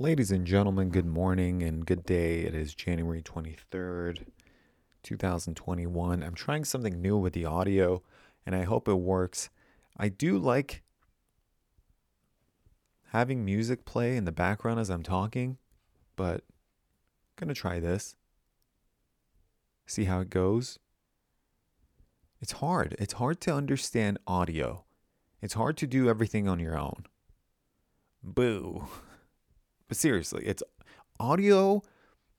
Ladies and gentlemen, good morning and good day. It is January 23rd, 2021. I'm trying something new with the audio and I hope it works. I do like having music play in the background as I'm talking, but I'm going to try this. See how it goes. It's hard. It's hard to understand audio. It's hard to do everything on your own. Boo. But seriously, it's audio.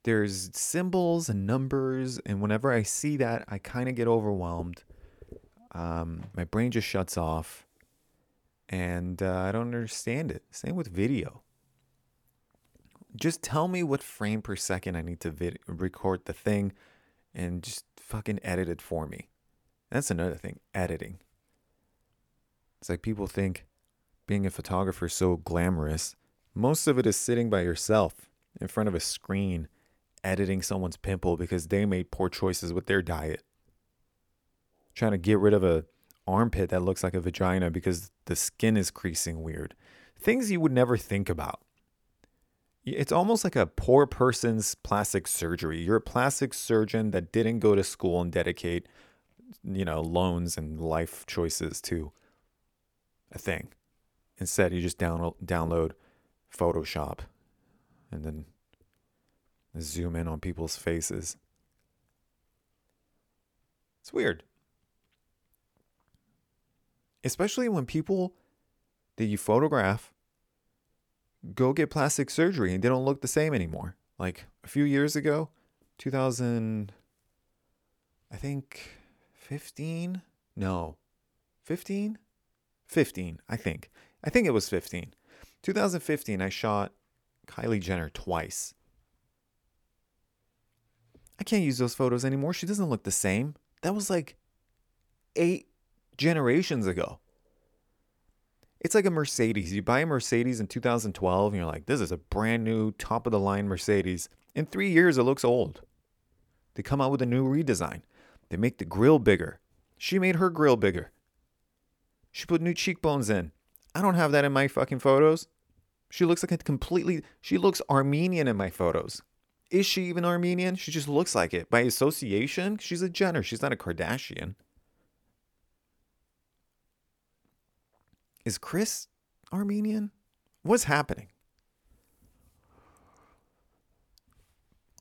There's symbols and numbers, and whenever I see that, I kind of get overwhelmed. Um, my brain just shuts off, and uh, I don't understand it. Same with video. Just tell me what frame per second I need to vid- record the thing, and just fucking edit it for me. That's another thing, editing. It's like people think being a photographer is so glamorous most of it is sitting by yourself in front of a screen editing someone's pimple because they made poor choices with their diet. Trying to get rid of a armpit that looks like a vagina because the skin is creasing weird. Things you would never think about. It's almost like a poor person's plastic surgery. You're a plastic surgeon that didn't go to school and dedicate, you know, loans and life choices to a thing. Instead, you just download download Photoshop and then zoom in on people's faces. It's weird. Especially when people that you photograph go get plastic surgery and they don't look the same anymore. Like a few years ago, 2000, I think 15? No, 15? 15, I think. I think it was 15. 2015, I shot Kylie Jenner twice. I can't use those photos anymore. She doesn't look the same. That was like eight generations ago. It's like a Mercedes. You buy a Mercedes in 2012 and you're like, this is a brand new, top of the line Mercedes. In three years, it looks old. They come out with a new redesign. They make the grill bigger. She made her grill bigger. She put new cheekbones in. I don't have that in my fucking photos. She looks like a completely, she looks Armenian in my photos. Is she even Armenian? She just looks like it. By association, she's a Jenner. She's not a Kardashian. Is Kris Armenian? What's happening?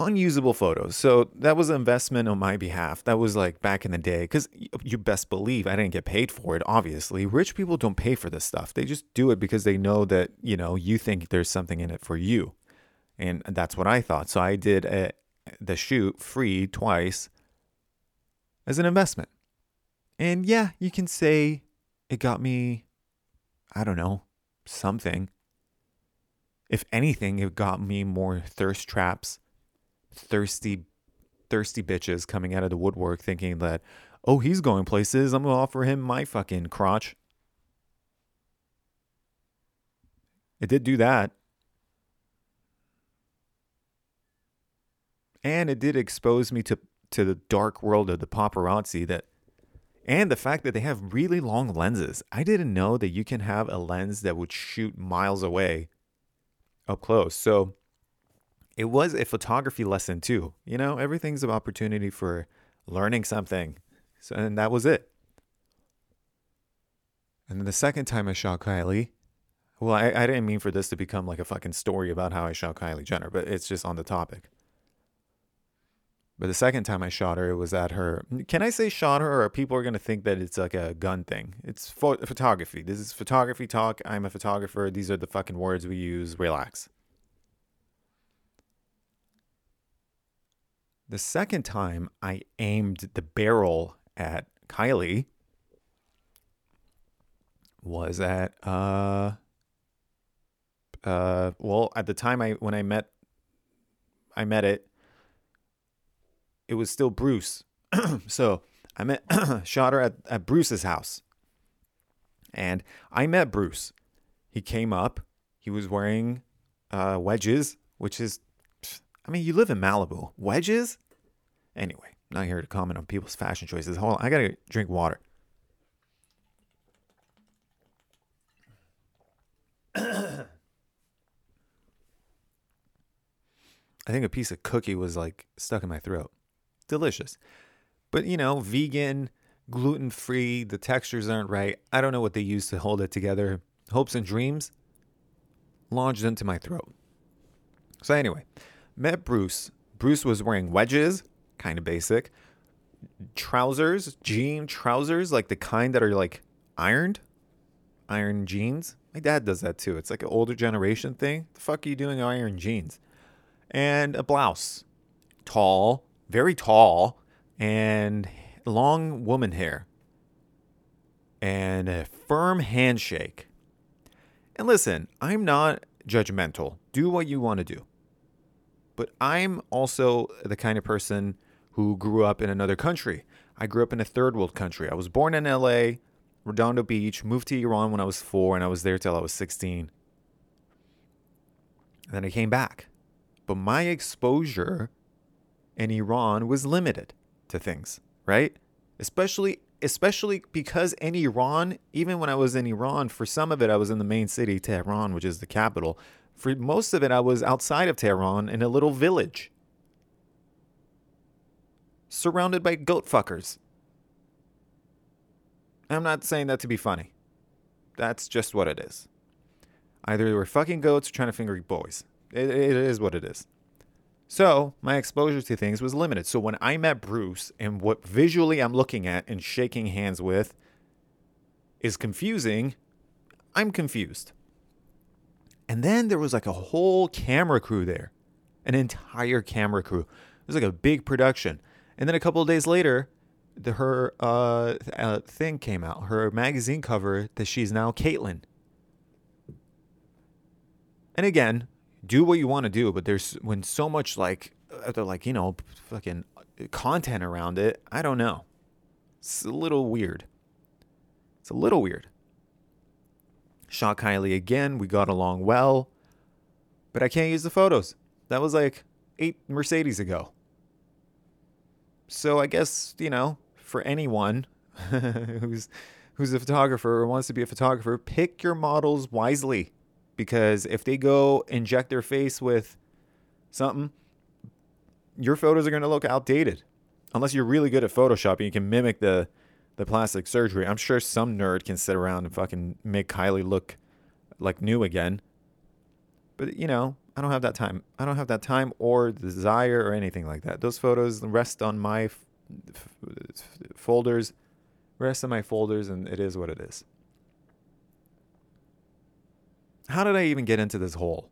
Unusable photos. So that was an investment on my behalf. That was like back in the day because you best believe I didn't get paid for it. Obviously, rich people don't pay for this stuff. They just do it because they know that you know you think there's something in it for you, and that's what I thought. So I did a, the shoot free twice as an investment. And yeah, you can say it got me, I don't know, something. If anything, it got me more thirst traps thirsty, thirsty bitches coming out of the woodwork thinking that, oh, he's going places. I'm to offer him my fucking crotch. It did do that. And it did expose me to, to the dark world of the paparazzi that and the fact that they have really long lenses. I didn't know that you can have a lens that would shoot miles away up close. So it was a photography lesson too. You know, everything's an opportunity for learning something. So, and that was it. And then the second time I shot Kylie, well, I, I didn't mean for this to become like a fucking story about how I shot Kylie Jenner, but it's just on the topic. But the second time I shot her, it was at her. Can I say shot her, or people are to think that it's like a gun thing? It's photography. This is photography talk. I'm a photographer. These are the fucking words we use. Relax. The second time I aimed the barrel at Kylie was at uh uh well at the time I when I met I met it it was still Bruce. so I met shot her at, at Bruce's house. And I met Bruce. He came up. He was wearing uh, wedges, which is I mean, you live in Malibu. Wedges? Anyway, not here to comment on people's fashion choices. Hold on, I gotta drink water. I think a piece of cookie was like stuck in my throat. Delicious. But, you know, vegan, gluten free, the textures aren't right. I don't know what they use to hold it together. Hopes and dreams lodged into my throat. So, anyway, met Bruce. Bruce was wearing wedges, kind of basic, trousers, jean trousers, like the kind that are like ironed, iron jeans. My dad does that too. It's like an older generation thing. The fuck are you doing iron jeans? And a blouse. Tall, very tall, and long woman hair. And a firm handshake. And listen, I'm not judgmental. Do what you want to do. But I'm also the kind of person who grew up in another country. I grew up in a third world country. I was born in LA, Redondo Beach, moved to Iran when I was four, and I was there till I was 16. And then I came back. But my exposure in Iran was limited to things, right? Especially especially because in Iran, even when I was in Iran, for some of it I was in the main city, Tehran, which is the capital. For most of it I was outside of Tehran in a little village. Surrounded by goat fuckers. I'm not saying that to be funny. That's just what it is. Either they were fucking goats or trying to finger boys. It, it is what it is. So my exposure to things was limited. So when I met Bruce and what visually I'm looking at and shaking hands with is confusing, I'm confused. And then there was like a whole camera crew there, an entire camera crew. It was like a big production. And then a couple of days later, the, her uh, uh, thing came out, her magazine cover that she's now Caitlyn. And again, do what you want to do, but there's when so much like uh, they're like you know fucking content around it. I don't know. It's a little weird. It's a little weird. Shot Kylie again. We got along well, but I can't use the photos. That was like eight Mercedes ago. So I guess you know for anyone who's who's a photographer or wants to be a photographer, pick your models wisely because if they go inject their face with something, your photos are going to look outdated. Unless you're really good at Photoshop and you can mimic the the plastic surgery. I'm sure some nerd can sit around and fucking make Kylie look like new again. But you know, I don't have that time. I don't have that time or desire or anything like that. Those photos rest on my f- f- folders, rest on my folders, and it is what it is. How did I even get into this hole?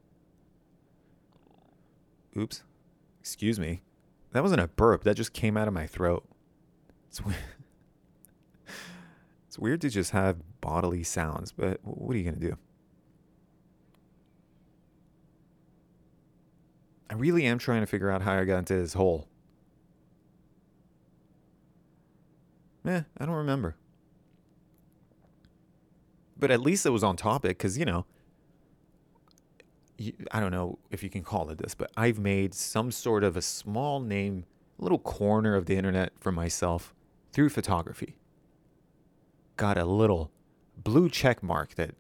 Oops. Excuse me. That wasn't a burp. That just came out of my throat. It's weird. It's weird to just have bodily sounds, but what are you going to do? I really am trying to figure out how I got into this hole. Eh, I don't remember. But at least it was on topic because, you know, I don't know if you can call it this, but I've made some sort of a small name, little corner of the internet for myself through photography. Got a little blue check mark that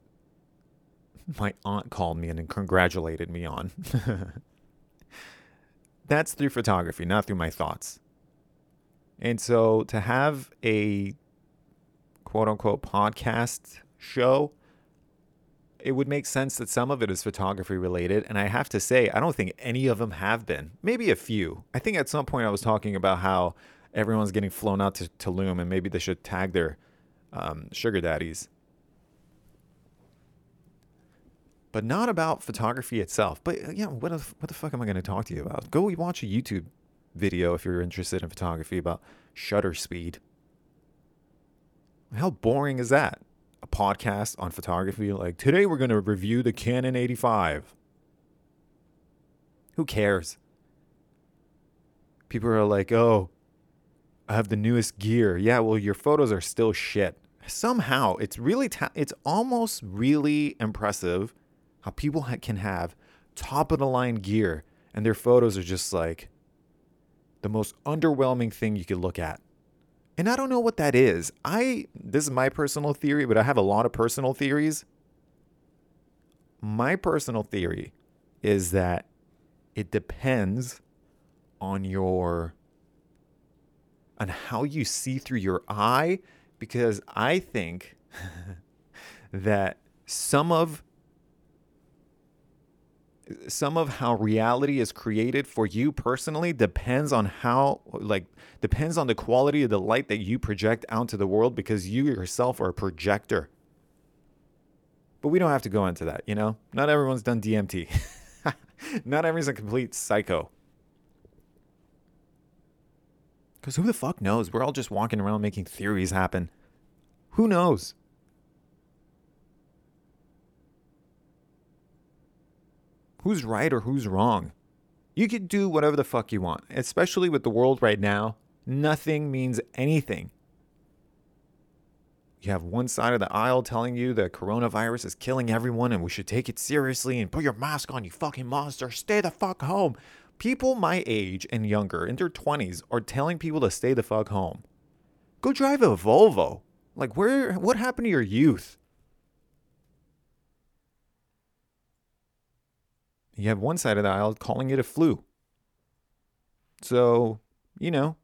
my aunt called me and congratulated me on. That's through photography, not through my thoughts. And so to have a quote unquote podcast show it would make sense that some of it is photography related. And I have to say, I don't think any of them have been. Maybe a few. I think at some point I was talking about how everyone's getting flown out to Tulum and maybe they should tag their um, sugar daddies. But not about photography itself. But uh, yeah, what, what the fuck am I going to talk to you about? Go watch a YouTube video if you're interested in photography about shutter speed. How boring is that? a podcast on photography. Like, today we're going to review the Canon 85. Who cares? People are like, oh, I have the newest gear. Yeah, well, your photos are still shit. Somehow, it's really, ta- it's almost really impressive how people ha- can have top of the line gear and their photos are just like the most underwhelming thing you could look at. And I don't know what that is. I this is my personal theory, but I have a lot of personal theories. My personal theory is that it depends on your on how you see through your eye because I think that some of some of how reality is created for you personally depends on how like depends on the quality of the light that you project out to the world because you yourself are a projector. But we don't have to go into that you know? Not everyone's done dmt not everyone's a complete psycho because who the fuck knows we're all just walking around making theories happen who knows who's right or who's wrong. You can do whatever the fuck you want, especially with the world right now. Nothing means anything. You have one side of the aisle telling you that coronavirus is killing everyone and we should take it seriously and put your mask on, you fucking monster. Stay the fuck home. People my age and younger, in their 20s, are telling people to stay the fuck home. Go drive a Volvo. Like, where, what happened to your youth? You have one side of the aisle calling it a flu. So, you know,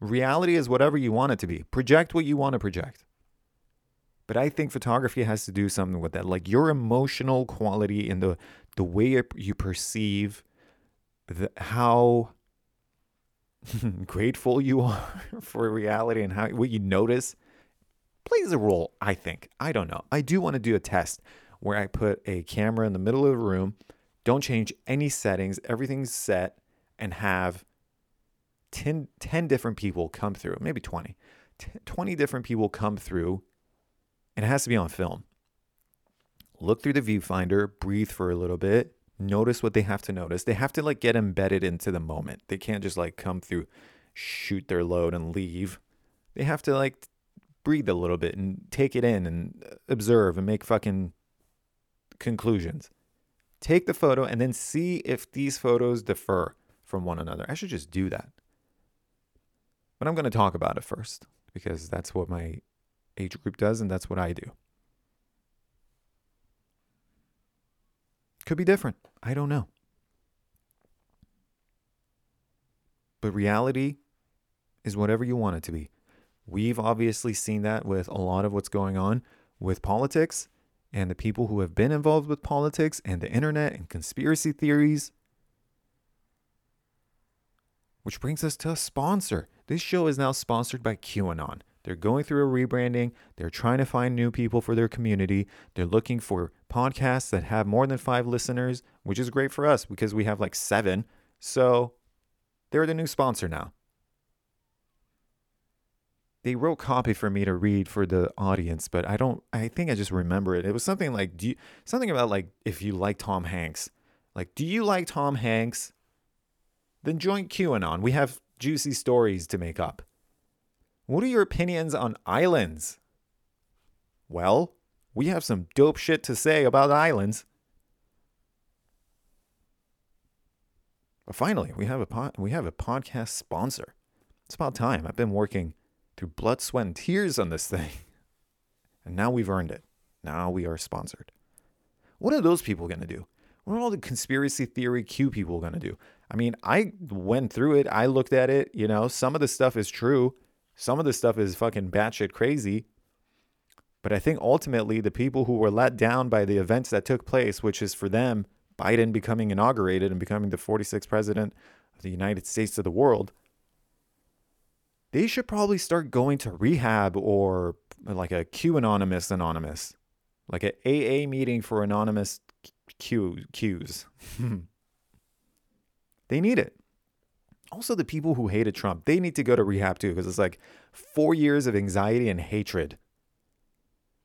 reality is whatever you want it to be. Project what you want to project. But I think photography has to do something with that. Like your emotional quality and the the way you perceive the, how grateful you are for reality and how what you notice plays a role, I think. I don't know. I do want to do a test where I put a camera in the middle of the room don't change any settings. Everything's set and have 10, 10 different people come through, maybe 20. 20 different people come through, and it has to be on film. Look through the viewfinder, breathe for a little bit, notice what they have to notice. They have to like get embedded into the moment. They can't just like come through, shoot their load, and leave. They have to like breathe a little bit and take it in and observe and make fucking conclusions take the photo and then see if these photos differ from one another. I should just do that. But I'm going to talk about it first because that's what my age group does and that's what I do. Could be different. I don't know. But reality is whatever you want it to be. We've obviously seen that with a lot of what's going on with politics and the people who have been involved with politics and the internet and conspiracy theories. Which brings us to a sponsor. This show is now sponsored by QAnon. They're going through a rebranding. They're trying to find new people for their community. They're looking for podcasts that have more than five listeners, which is great for us because we have like seven. So they're the new sponsor now they wrote copy for me to read for the audience, but I don't. I think I just remember it. It was something like do you, something about like if you like Tom Hanks, like do you like Tom Hanks? Then join QAnon. We have juicy stories to make up. What are your opinions on islands? Well, we have some dope shit to say about islands. But finally, we have a pod, we have a podcast sponsor. It's about time. I've been working through blood, sweat, and tears on this thing. And now we've earned it. Now we are sponsored. What are those people going to do? What are all the conspiracy theory Q people going to do? I mean, I went through it. I looked at it. You know, some of the stuff is true. Some of the stuff is fucking batshit crazy. But I think ultimately the people who were let down by the events that took place, which is for them, Biden becoming inaugurated and becoming the 46th president of the United States of the world, they should probably start going to rehab or like a Q anonymous anonymous, like an AA meeting for anonymous Q Qs. they need it. Also, the people who hated Trump, they need to go to rehab too, because it's like four years of anxiety and hatred.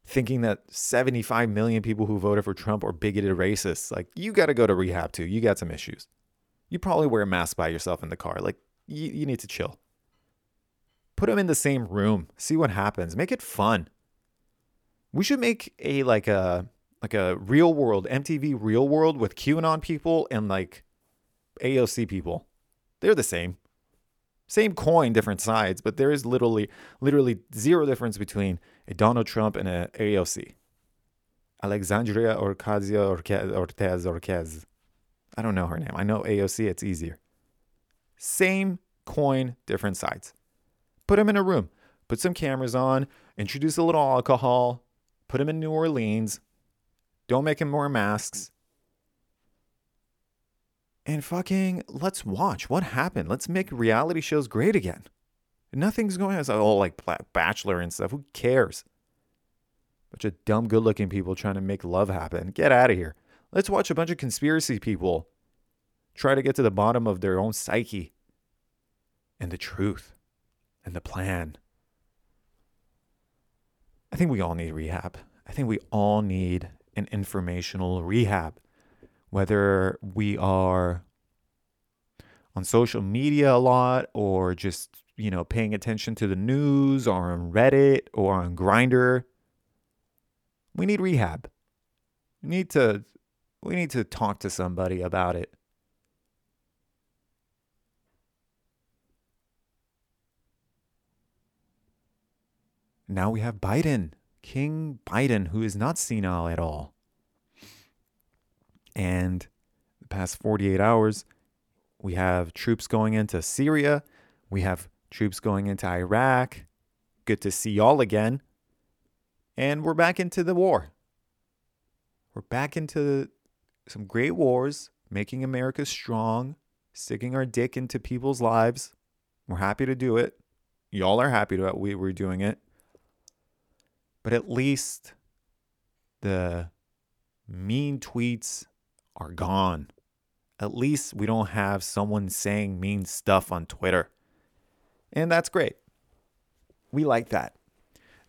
Thinking that 75 million people who voted for Trump are bigoted racists. Like, you got to go to rehab too. You got some issues. You probably wear a mask by yourself in the car. Like, you, you need to chill. Put them in the same room. See what happens. Make it fun. We should make a like a like a real world MTV real world with QAnon people and like AOC people. They're the same. Same coin, different sides, but there is literally literally zero difference between a Donald Trump and a AOC. Alexandria Ocasio Ortez Ortez. I don't know her name. I know AOC, it's easier. Same coin, different sides. Put them in a room, put some cameras on, introduce a little alcohol, put them in New Orleans, don't make them wear masks. And fucking let's watch what happened. Let's make reality shows great again. Nothing's going on. It's all like Bachelor and stuff. Who cares? Bunch of dumb, good looking people trying to make love happen. Get out of here. Let's watch a bunch of conspiracy people try to get to the bottom of their own psyche and the truth and the plan. I think we all need rehab. I think we all need an informational rehab. Whether we are on social media a lot or just, you know, paying attention to the news or on Reddit or on Grindr. we need rehab. We need to we need to talk to somebody about it. Now we have Biden, King Biden, who is not senile at all. And the past 48 hours, we have troops going into Syria. We have troops going into Iraq. Good to see y'all again. And we're back into the war. We're back into some great wars, making America strong, sticking our dick into people's lives. We're happy to do it. Y'all are happy that we were doing it. But at least the mean tweets are gone. At least we don't have someone saying mean stuff on Twitter. And that's great. We like that.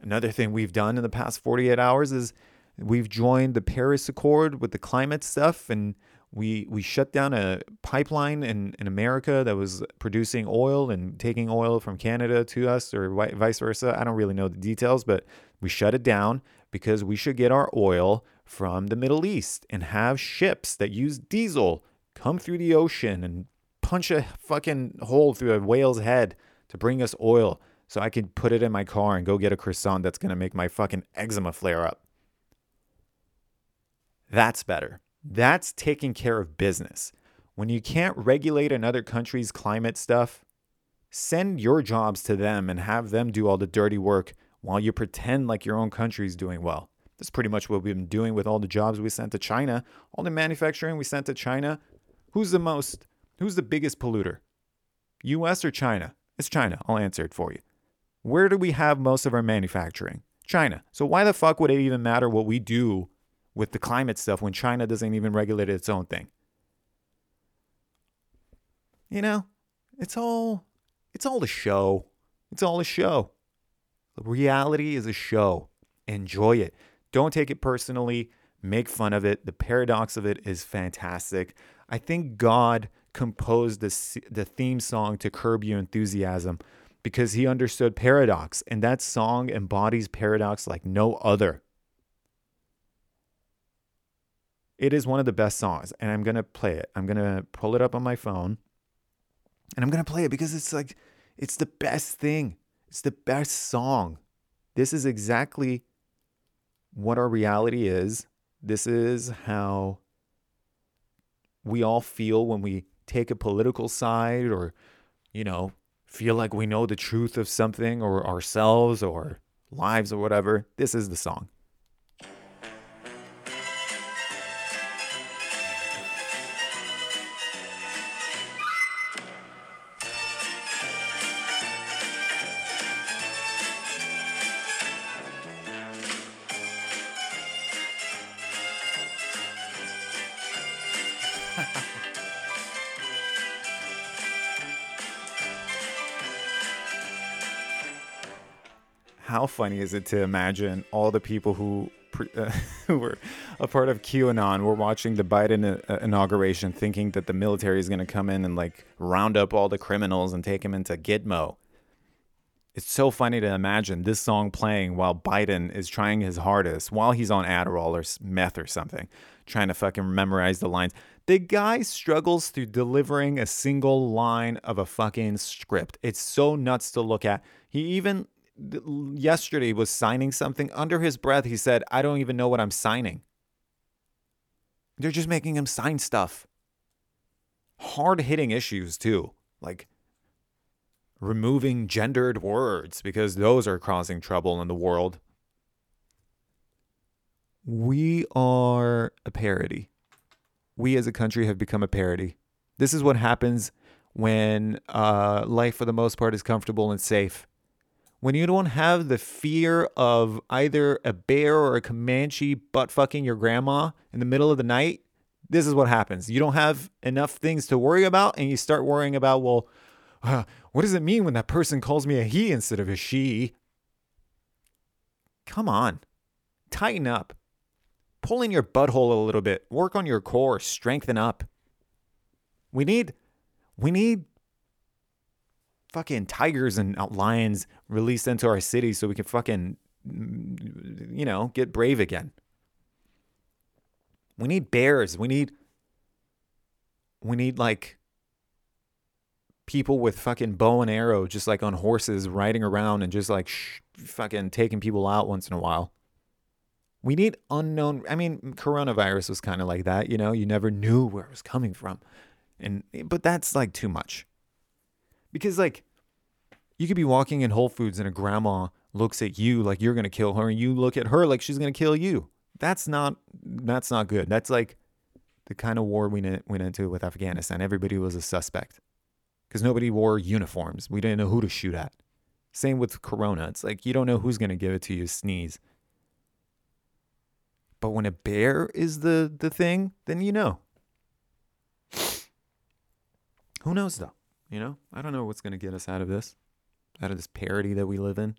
Another thing we've done in the past 48 hours is we've joined the Paris Accord with the climate stuff and we we shut down a pipeline in, in America that was producing oil and taking oil from Canada to us or vice versa. I don't really know the details, but we shut it down because we should get our oil from the Middle East and have ships that use diesel come through the ocean and punch a fucking hole through a whale's head to bring us oil so I can put it in my car and go get a croissant that's going to make my fucking eczema flare up. That's better. That's taking care of business. When you can't regulate another country's climate stuff, send your jobs to them and have them do all the dirty work while you pretend like your own country is doing well. That's pretty much what we've been doing with all the jobs we sent to China, all the manufacturing we sent to China. Who's the most, who's the biggest polluter? US or China? It's China. I'll answer it for you. Where do we have most of our manufacturing? China. So why the fuck would it even matter what we do with the climate stuff when China doesn't even regulate its own thing. You know, it's all it's all a show. It's all a show. Reality is a show. Enjoy it. Don't take it personally. Make fun of it. The paradox of it is fantastic. I think God composed the the theme song to Curb Your Enthusiasm because he understood paradox, and that song embodies paradox like no other. It is one of the best songs, and I'm gonna play it. I'm gonna pull it up on my phone, and I'm gonna play it because it's like it's the best thing. It's the best song. This is exactly what our reality is. This is how we all feel when we take a political side or, you know, feel like we know the truth of something or ourselves or lives or whatever. This is the song. Funny is it to imagine all the people who who were a part of QAnon were watching the Biden uh, inauguration, thinking that the military is going to come in and like round up all the criminals and take them into Gitmo. It's so funny to imagine this song playing while Biden is trying his hardest, while he's on Adderall or meth or something, trying to fucking memorize the lines. The guy struggles through delivering a single line of a fucking script. It's so nuts to look at. He even yesterday was signing something under his breath. He said, I don't even know what I'm signing. They're just making him sign stuff. hard hitting issues too, like removing gendered words because those are causing trouble in the world. We are a parody. We as a country have become a parody. This is what happens when uh, life, for the most part, is comfortable and safe. When you don't have the fear of either a bear or a Comanche butt fucking your grandma in the middle of the night, this is what happens. You don't have enough things to worry about, and you start worrying about, well, uh, what does it mean when that person calls me a he instead of a she? Come on, tighten up. Pull in your butthole a little bit. Work on your core. Strengthen up. We need, we need fucking tigers and lions released into our city so we can fucking, you know, get brave again. We need bears. We need, we need like people with fucking bow and arrow just like on horses riding around and just like fucking taking people out once in a while. We need unknown. I mean, coronavirus was kind of like that, you know, you never knew where it was coming from. And but that's like too much. Because like you could be walking in Whole Foods and a grandma looks at you like you're going to kill her and you look at her like she's going to kill you. That's not that's not good. That's like the kind of war we went into with Afghanistan. Everybody was a suspect because nobody wore uniforms. We didn't know who to shoot at. Same with Corona. It's like you don't know who's going to give it to you, sneeze. But when a bear is the the thing, then you know. Who knows though? You know, I don't know what's going to get us out of this, out of this parody that we live in.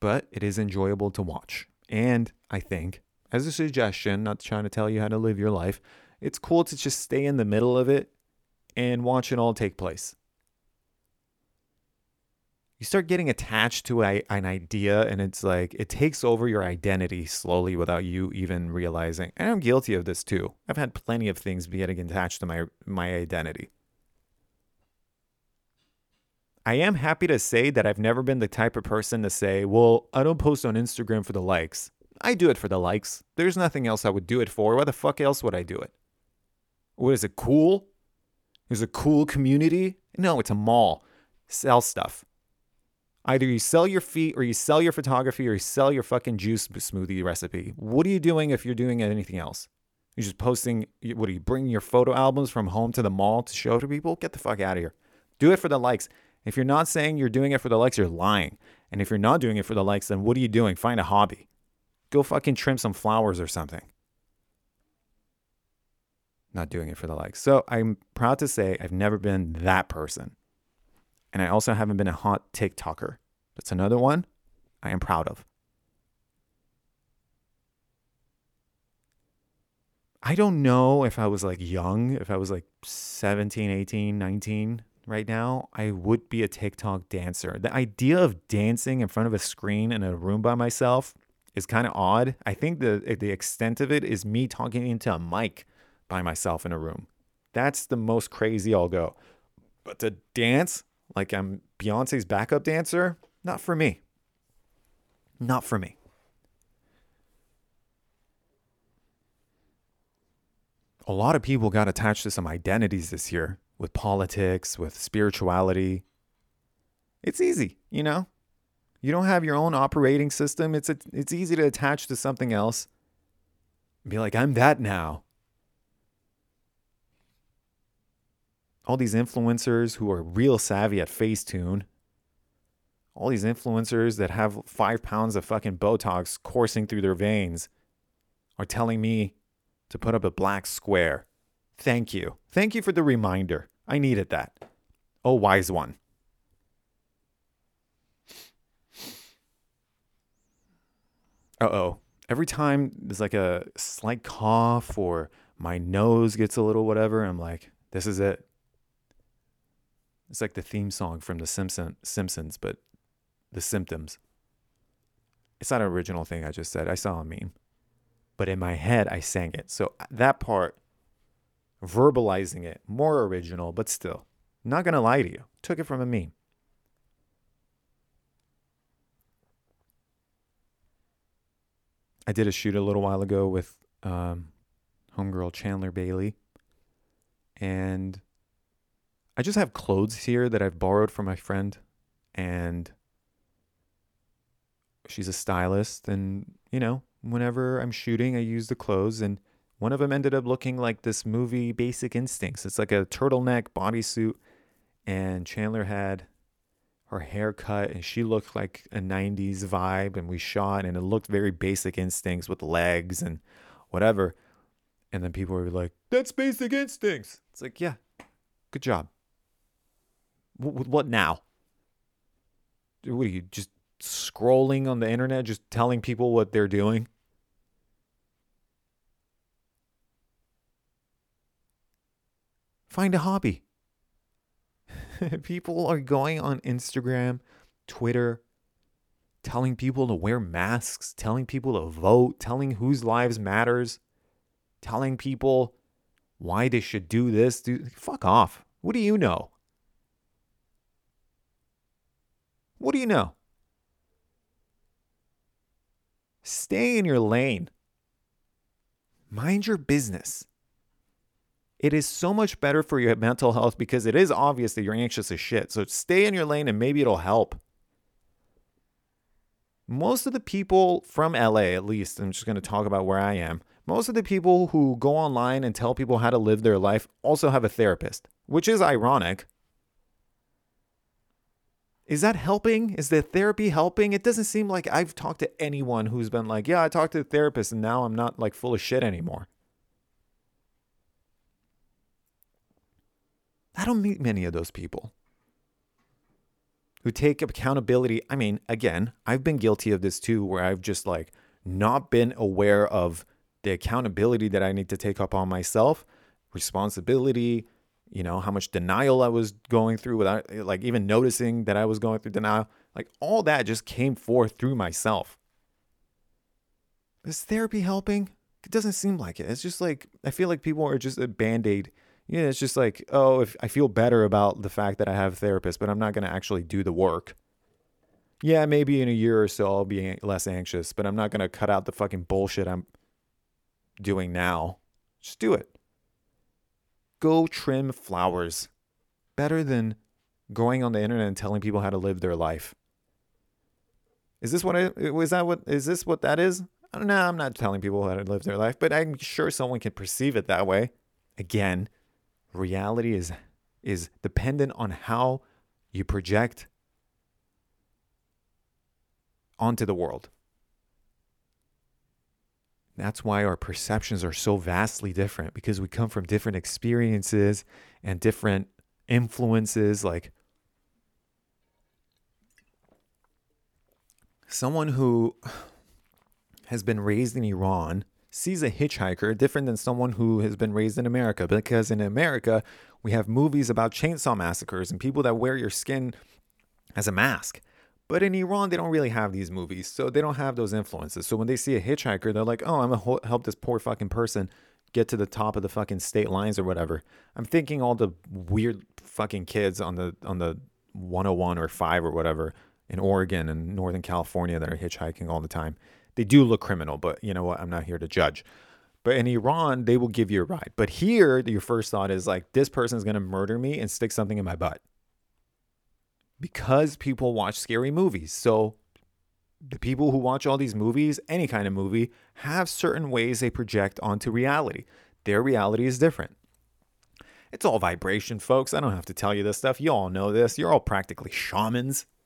But it is enjoyable to watch. And I think, as a suggestion, not trying to tell you how to live your life, it's cool to just stay in the middle of it and watch it all take place. You start getting attached to a, an idea, and it's like it takes over your identity slowly without you even realizing. And I'm guilty of this too. I've had plenty of things getting attached to my my identity. I am happy to say that I've never been the type of person to say, well, I don't post on Instagram for the likes. I do it for the likes. There's nothing else I would do it for. Why the fuck else would I do it? What is it, cool? Is a cool community? No, it's a mall. Sell stuff. Either you sell your feet or you sell your photography or you sell your fucking juice smoothie recipe. What are you doing if you're doing anything else? You're just posting, what are you bringing your photo albums from home to the mall to show to people? Get the fuck out of here. Do it for the likes. If you're not saying you're doing it for the likes, you're lying. And if you're not doing it for the likes, then what are you doing? Find a hobby. Go fucking trim some flowers or something. Not doing it for the likes. So I'm proud to say I've never been that person. And I also haven't been a hot TikToker. That's another one I am proud of. I don't know if I was like young, if I was like 17, 18, 19, right now, I would be a TikTok dancer. The idea of dancing in front of a screen in a room by myself is kind of odd. I think the the extent of it is me talking into a mic by myself in a room. That's the most crazy I'll go. But to dance like I'm Beyonce's backup dancer, not for me. Not for me. A lot of people got attached to some identities this year with politics, with spirituality. It's easy, you know? You don't have your own operating system. It's a, it's easy to attach to something else. Be like, I'm that now. All these influencers who are real savvy at Facetune. All these influencers that have five pounds of fucking Botox coursing through their veins are telling me to put up a black square. Thank you. Thank you for the reminder. I needed that. Oh, wise one. Uh oh. Every time there's like a slight cough or my nose gets a little whatever, I'm like, this is it. It's like the theme song from The Simpson, Simpsons, but the symptoms. It's not an original thing I just said. I saw a meme. But in my head, I sang it. So that part verbalizing it, more original, but still, not gonna lie to you, took it from a meme. I did a shoot a little while ago with um, homegirl Chandler Bailey. And I just have clothes here that I've borrowed from my friend. And she's a stylist. And, you know, whenever I'm shooting, I use the clothes. And one of them ended up looking like this movie Basic Instincts. It's like a turtleneck bodysuit. And Chandler had her hair cut and she looked like a 90s vibe and we shot and it looked very basic instincts with legs and whatever and then people were like that's basic instincts it's like yeah good job what, what now what are you just scrolling on the internet just telling people what they're doing find a hobby people are going on Instagram, Twitter, telling people to wear masks, telling people to vote, telling whose lives matters, telling people why they should do this. Do fuck off. What do you know? What do you know? Stay in your lane. Mind your business it is so much better for your mental health because it is obvious that you're anxious as shit. So stay in your lane and maybe it'll help. Most of the people from LA, at least, I'm just going to talk about where I am. Most of the people who go online and tell people how to live their life also have a therapist, which is ironic. Is that helping? Is the therapy helping? It doesn't seem like I've talked to anyone who's been like, yeah, I talked to the therapist and now I'm not like full of shit anymore. I don't meet many of those people who take accountability. I mean, again, I've been guilty of this too, where I've just like not been aware of the accountability that I need to take up on myself, responsibility, you know, how much denial I was going through without eh, like even noticing that I was going through denial. Like all that just came forth through myself. Is therapy helping? It doesn't seem like it. It's just like I feel like people are just a band-aid yeah, it's just like, oh, if I feel better about the fact that I have a therapist, but I'm not going to actually do the work. Yeah, maybe in a year or so I'll be less anxious, but I'm not going to cut out the fucking bullshit I'm doing now. Just do it. Go trim flowers. Better than going on the internet and telling people how to live their life. Is this what I was that what is this what that is? I don't know. I'm not telling people how to live their life, but I'm sure someone can perceive it that way. Again, reality is is dependent on how you project onto the world. That's why our perceptions are so vastly different because we come from different experiences and different influences. Like someone who has been raised in Iran sees a hitchhiker different than someone who has been raised in America because in America we have movies about chainsaw massacres and people that wear your skin as a mask. But in Iran, they don't really have these movies, so they don't have those influences. So when they see a hitchhiker, they're like, "Oh, I'm gonna help this poor fucking person get to the top of the fucking state lines or whatever." I'm thinking all the weird fucking kids on the on the 101 or 5 or whatever in Oregon and Northern California that are hitchhiking all the time. They do look criminal, but you know what? I'm not here to judge. But in Iran, they will give you a ride. But here, your first thought is like, this person is going to murder me and stick something in my butt. Because people watch scary movies. So the people who watch all these movies, any kind of movie, have certain ways they project onto reality. Their reality is different. It's all vibration, folks. I don't have to tell you this stuff. You all know this. You're all practically shamans.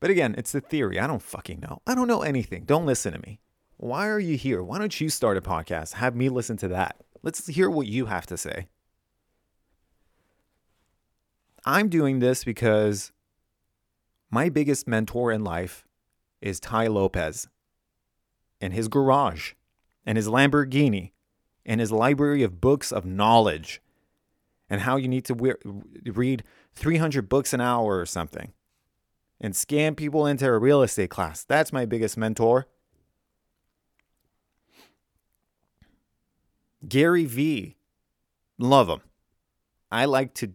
But again, it's the theory. I don't fucking know. I don't know anything. Don't listen to me. Why are you here? Why don't you start a podcast? Have me listen to that. Let's hear what you have to say. I'm doing this because my biggest mentor in life is Tai Lopez and his garage and his Lamborghini and his library of books of knowledge and how you need to we- read 300 books an hour or something and scam people into a real estate class. That's my biggest mentor. Gary Vee, love him. I like to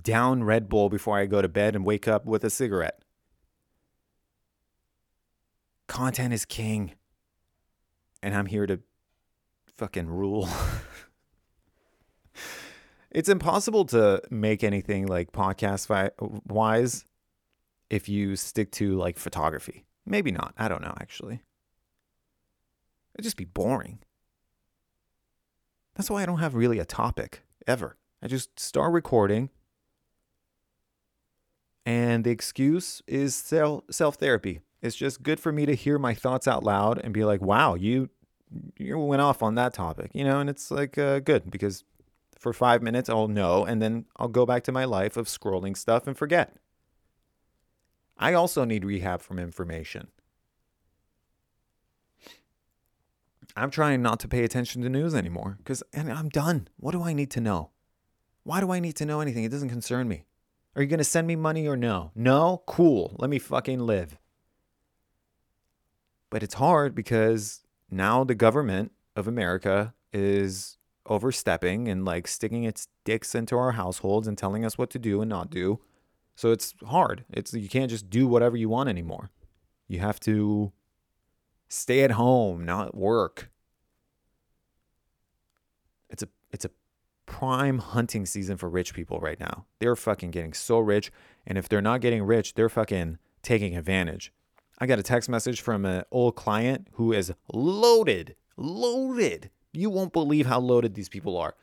down Red Bull before I go to bed and wake up with a cigarette. Content is king. and I'm here to fucking rule. it's impossible to make anything like podcast wise if you stick to like photography. Maybe not. I don't know actually. It'd just be boring. That's why I don't have really a topic ever. I just start recording and the excuse is self therapy. It's just good for me to hear my thoughts out loud and be like, "Wow, you you went off on that topic," you know. And it's like uh, good because for five minutes I'll know, and then I'll go back to my life of scrolling stuff and forget. I also need rehab from information. I'm trying not to pay attention to news anymore because and I'm done. What do I need to know? Why do I need to know anything? It doesn't concern me. Are you going to send me money or no? No? Cool. Let me fucking live. But it's hard because now the government of America is overstepping and like sticking its dicks into our households and telling us what to do and not do. So it's hard. It's you can't just do whatever you want anymore. You have to stay at home, not work. It's a it's a prime hunting season for rich people right now. They're fucking getting so rich. And if they're not getting rich, they're fucking taking advantage. I got a text message from an old client who is loaded, loaded. You won't believe how loaded these people are.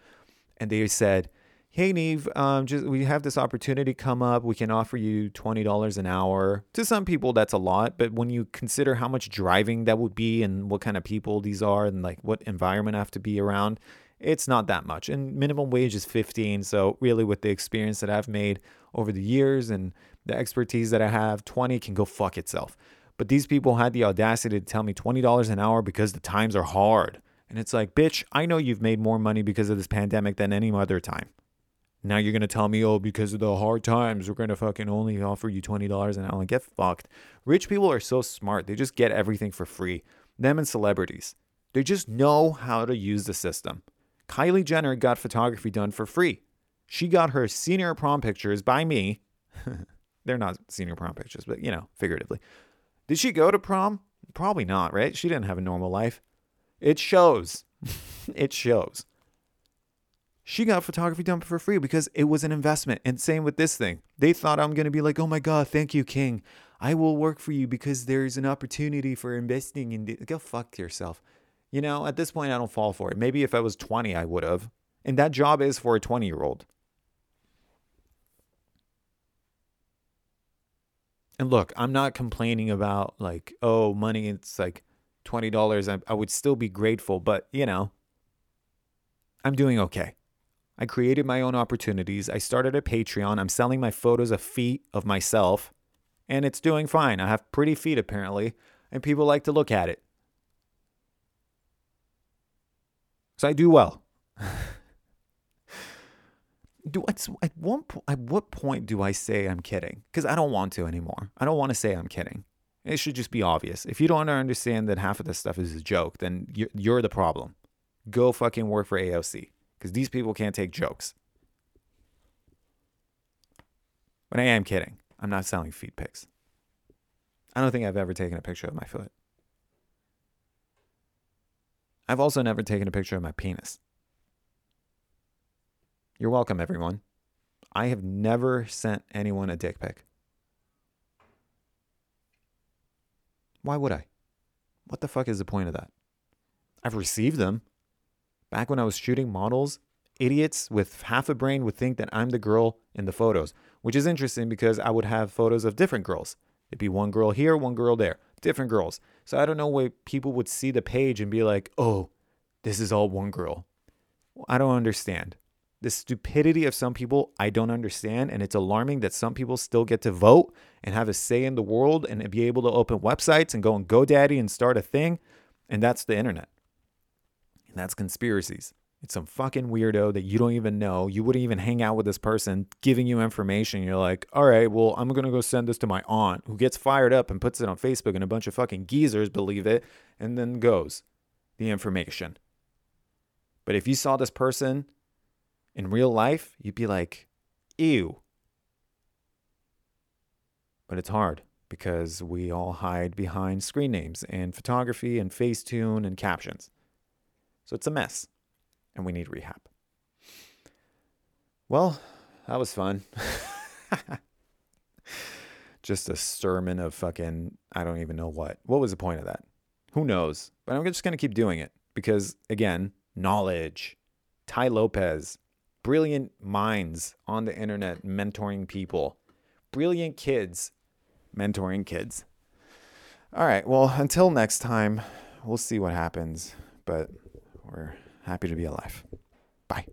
And they said, Hey, Neve, um, just we have this opportunity come up. We can offer you $20 an hour. To some people, that's a lot. But when you consider how much driving that would be and what kind of people these are and like what environment I have to be around, it's not that much. And minimum wage is 15. So, really, with the experience that I've made over the years and the expertise that I have, 20 can go fuck itself. But these people had the audacity to tell me $20 an hour because the times are hard. And it's like, bitch, I know you've made more money because of this pandemic than any other time. Now you're going to tell me, oh, because of the hard times, we're going to fucking only offer you $20 an hour. Get fucked. Rich people are so smart. They just get everything for free. Them and celebrities. They just know how to use the system. Kylie Jenner got photography done for free. She got her senior prom pictures by me. They're not senior prom pictures, but you know, figuratively. Did she go to prom? Probably not, right? She didn't have a normal life. It shows. it shows. She got photography done for free because it was an investment. And same with this thing. They thought I'm going to be like, oh my God, thank you, King. I will work for you because there's an opportunity for investing in. Go fuck yourself. You know, at this point, I don't fall for it. Maybe if I was 20, I would have. And that job is for a 20 year old. And look, I'm not complaining about like, oh, money, it's like $20. I, I would still be grateful, but you know, I'm doing okay. I created my own opportunities. I started a Patreon. I'm selling my photos of feet of myself, and it's doing fine. I have pretty feet apparently, and people like to look at it. So I do well. do at one at what point do I say I'm kidding? Because I don't want to anymore. I don't want to say I'm kidding. It should just be obvious. If you don't understand that half of this stuff is a joke, then you're, you're the problem. Go fucking work for AOC because these people can't take jokes. But I am kidding. I'm not selling feet pics. I don't think I've ever taken a picture of my foot. I've also never taken a picture of my penis. You're welcome, everyone. I have never sent anyone a dick pic. Why would I? What the fuck is the point of that? I've received them. Back when I was shooting models, idiots with half a brain would think that I'm the girl in the photos, which is interesting because I would have photos of different girls. It'd be one girl here, one girl there, different girls. So I don't know why people would see the page and be like, oh, this is all one girl. I don't understand. The stupidity of some people, I don't understand. And it's alarming that some people still get to vote and have a say in the world and be able to open websites and go on GoDaddy and start a thing. And that's the internet. And that's conspiracies. It's some fucking weirdo that you don't even know. You wouldn't even hang out with this person giving you information. You're like, all right, well, I'm going to go send this to my aunt who gets fired up and puts it on Facebook and a bunch of fucking geezers believe it and then goes the information. But if you saw this person in real life, you'd be like, ew. But it's hard. because we all hide behind screen names and photography and Facetune and captions. So it's a mess and we need rehab. Well, that was fun. just a sermon of fucking, I don't even know what. What was the point of that? Who knows? But I'm just going to keep doing it because, again, knowledge. Tai Lopez, brilliant minds on the internet mentoring people, brilliant kids mentoring kids. All right. Well, until next time, we'll see what happens, but we're happy to be alive. Bye.